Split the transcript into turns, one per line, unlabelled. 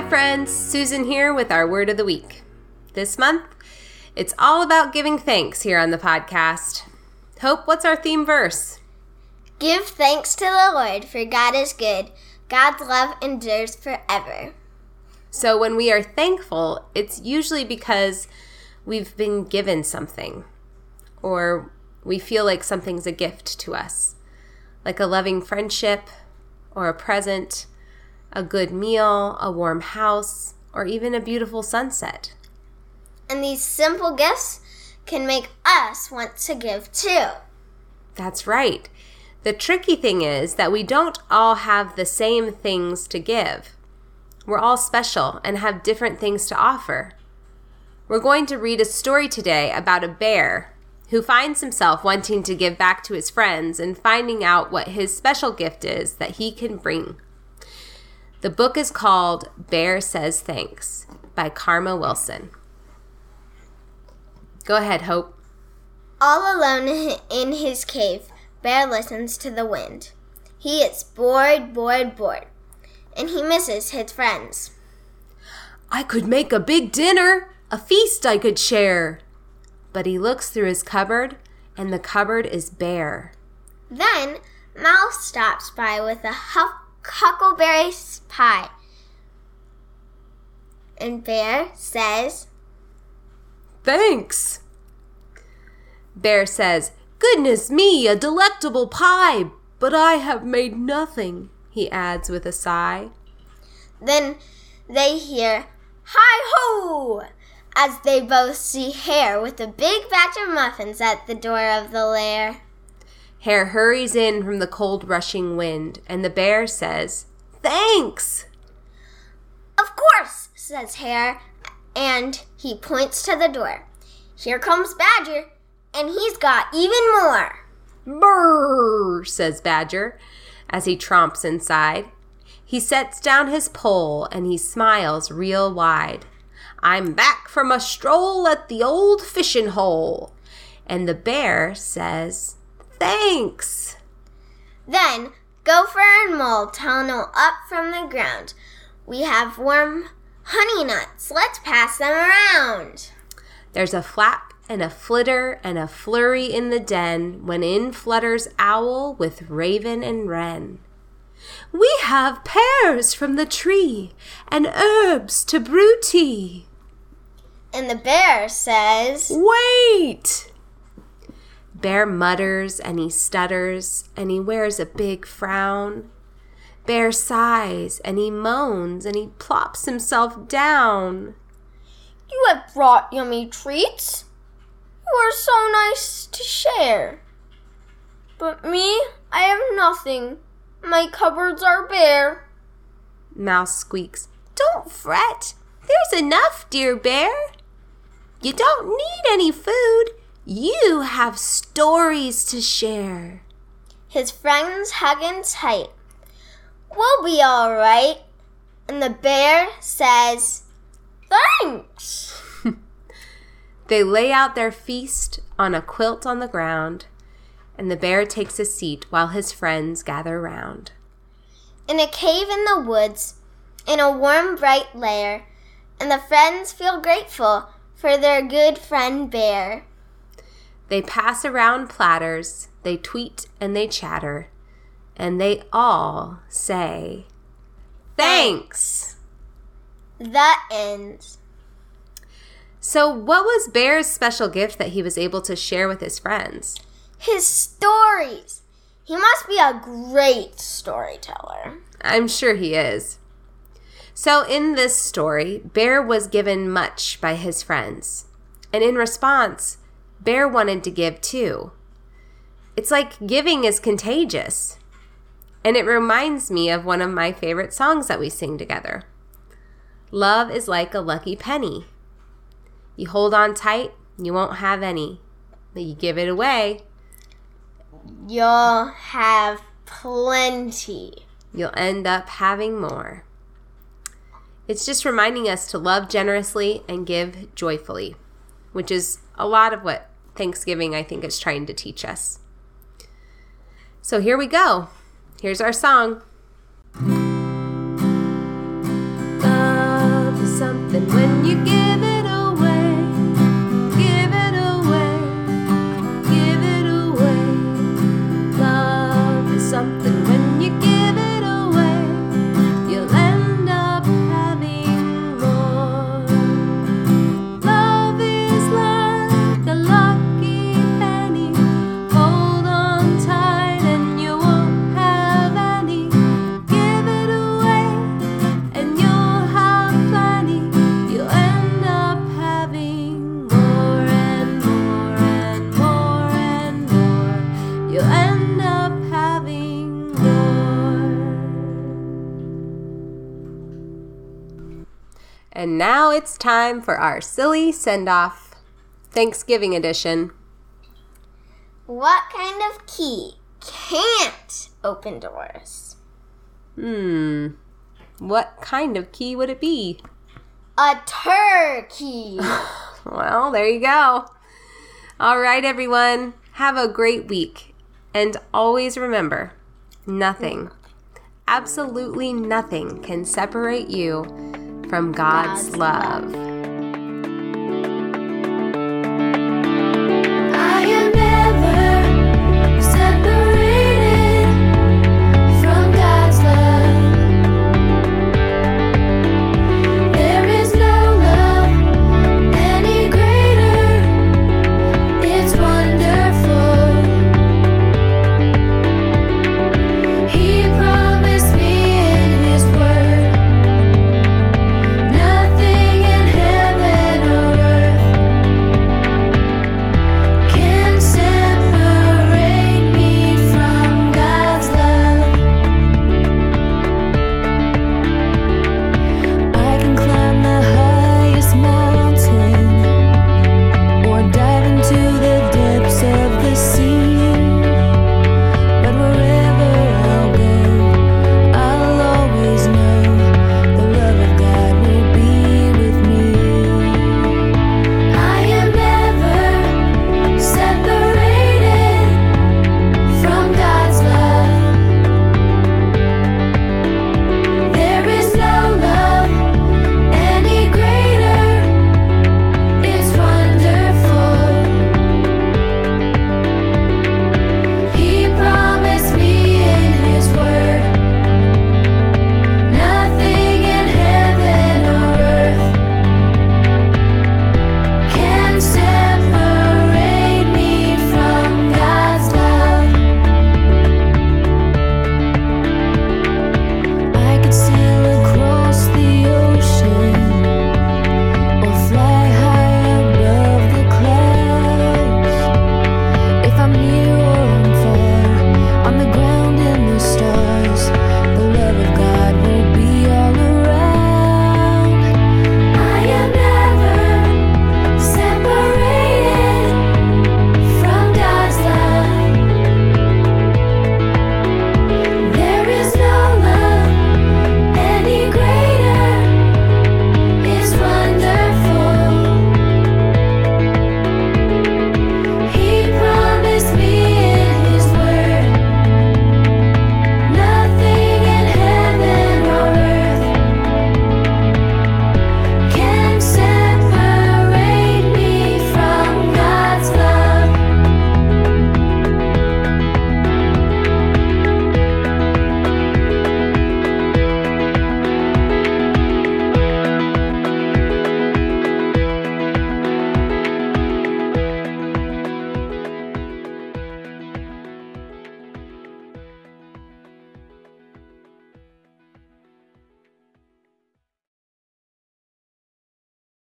Hi, friends. Susan here with our word of the week. This month, it's all about giving thanks here on the podcast. Hope, what's our theme verse?
Give thanks to the Lord, for God is good. God's love endures forever.
So, when we are thankful, it's usually because we've been given something or we feel like something's a gift to us, like a loving friendship or a present, a good meal, a warm house, or even a beautiful sunset.
And these simple gifts can make us want to give too.
That's right. The tricky thing is that we don't all have the same things to give. We're all special and have different things to offer. We're going to read a story today about a bear who finds himself wanting to give back to his friends and finding out what his special gift is that he can bring. The book is called Bear Says Thanks by Karma Wilson. Go ahead, Hope.
All alone in his cave, Bear listens to the wind. He is bored, bored, bored, and he misses his friends.
I could make a big dinner, a feast I could share. But he looks through his cupboard, and the cupboard is bare.
Then Mouse stops by with a huff- huckleberry pie. And Bear says,
Thanks. Bear says, Goodness me, a delectable pie, but I have made nothing, he adds with a sigh.
Then they hear, Hi ho! as they both see Hare with a big batch of muffins at the door of the lair.
Hare hurries in from the cold rushing wind, and the bear says, Thanks!
Of course, says Hare, and he points to the door. Here comes Badger, and he's got even more.
Brrr, says Badger as he tromps inside. He sets down his pole and he smiles real wide. I'm back from a stroll at the old fishing hole. And the bear says, Thanks.
Then Gopher and Mole tunnel up from the ground. We have warm honey nuts. Let's pass them around.
There's a flap and a flitter and a flurry in the den when in flutters Owl with Raven and Wren. We have pears from the tree and herbs to brew tea.
And the bear says,
Wait! Bear mutters and he stutters and he wears a big frown. Bear sighs and he moans and he plops himself down.
You have brought yummy treats. You are so nice to share. But me, I have nothing. My cupboards are bare.
Mouse squeaks, Don't fret. There's enough, dear bear. You don't need any food. You have stories to share.
His friends hug him tight. We'll be all right. And the bear says, Thanks.
They lay out their feast on a quilt on the ground, and the bear takes a seat while his friends gather round.
In a cave in the woods, in a warm, bright lair, and the friends feel grateful for their good friend Bear.
They pass around platters, they tweet and they chatter, and they all say, Thanks!
That ends.
So, what was Bear's special gift that he was able to share with his friends?
His stories. He must be a great storyteller.
I'm sure he is. So, in this story, Bear was given much by his friends. And in response, Bear wanted to give too. It's like giving is contagious. And it reminds me of one of my favorite songs that we sing together. Love is like a lucky penny. You hold on tight, you won't have any. But you give it away,
You'll have plenty.
you'll end up having more. It's just reminding us to love generously and give joyfully, which is a lot of what Thanksgiving, I think, is trying to teach us. So here we go. Here's our song.
The
something when you give And now it's time for our silly send off Thanksgiving edition.
What kind of key can't open doors?
Hmm. What kind of key would it be?
A turkey.
Well, there you go. All right, everyone. Have a great week. And always remember nothing, absolutely nothing can separate you from God's,
God's
love.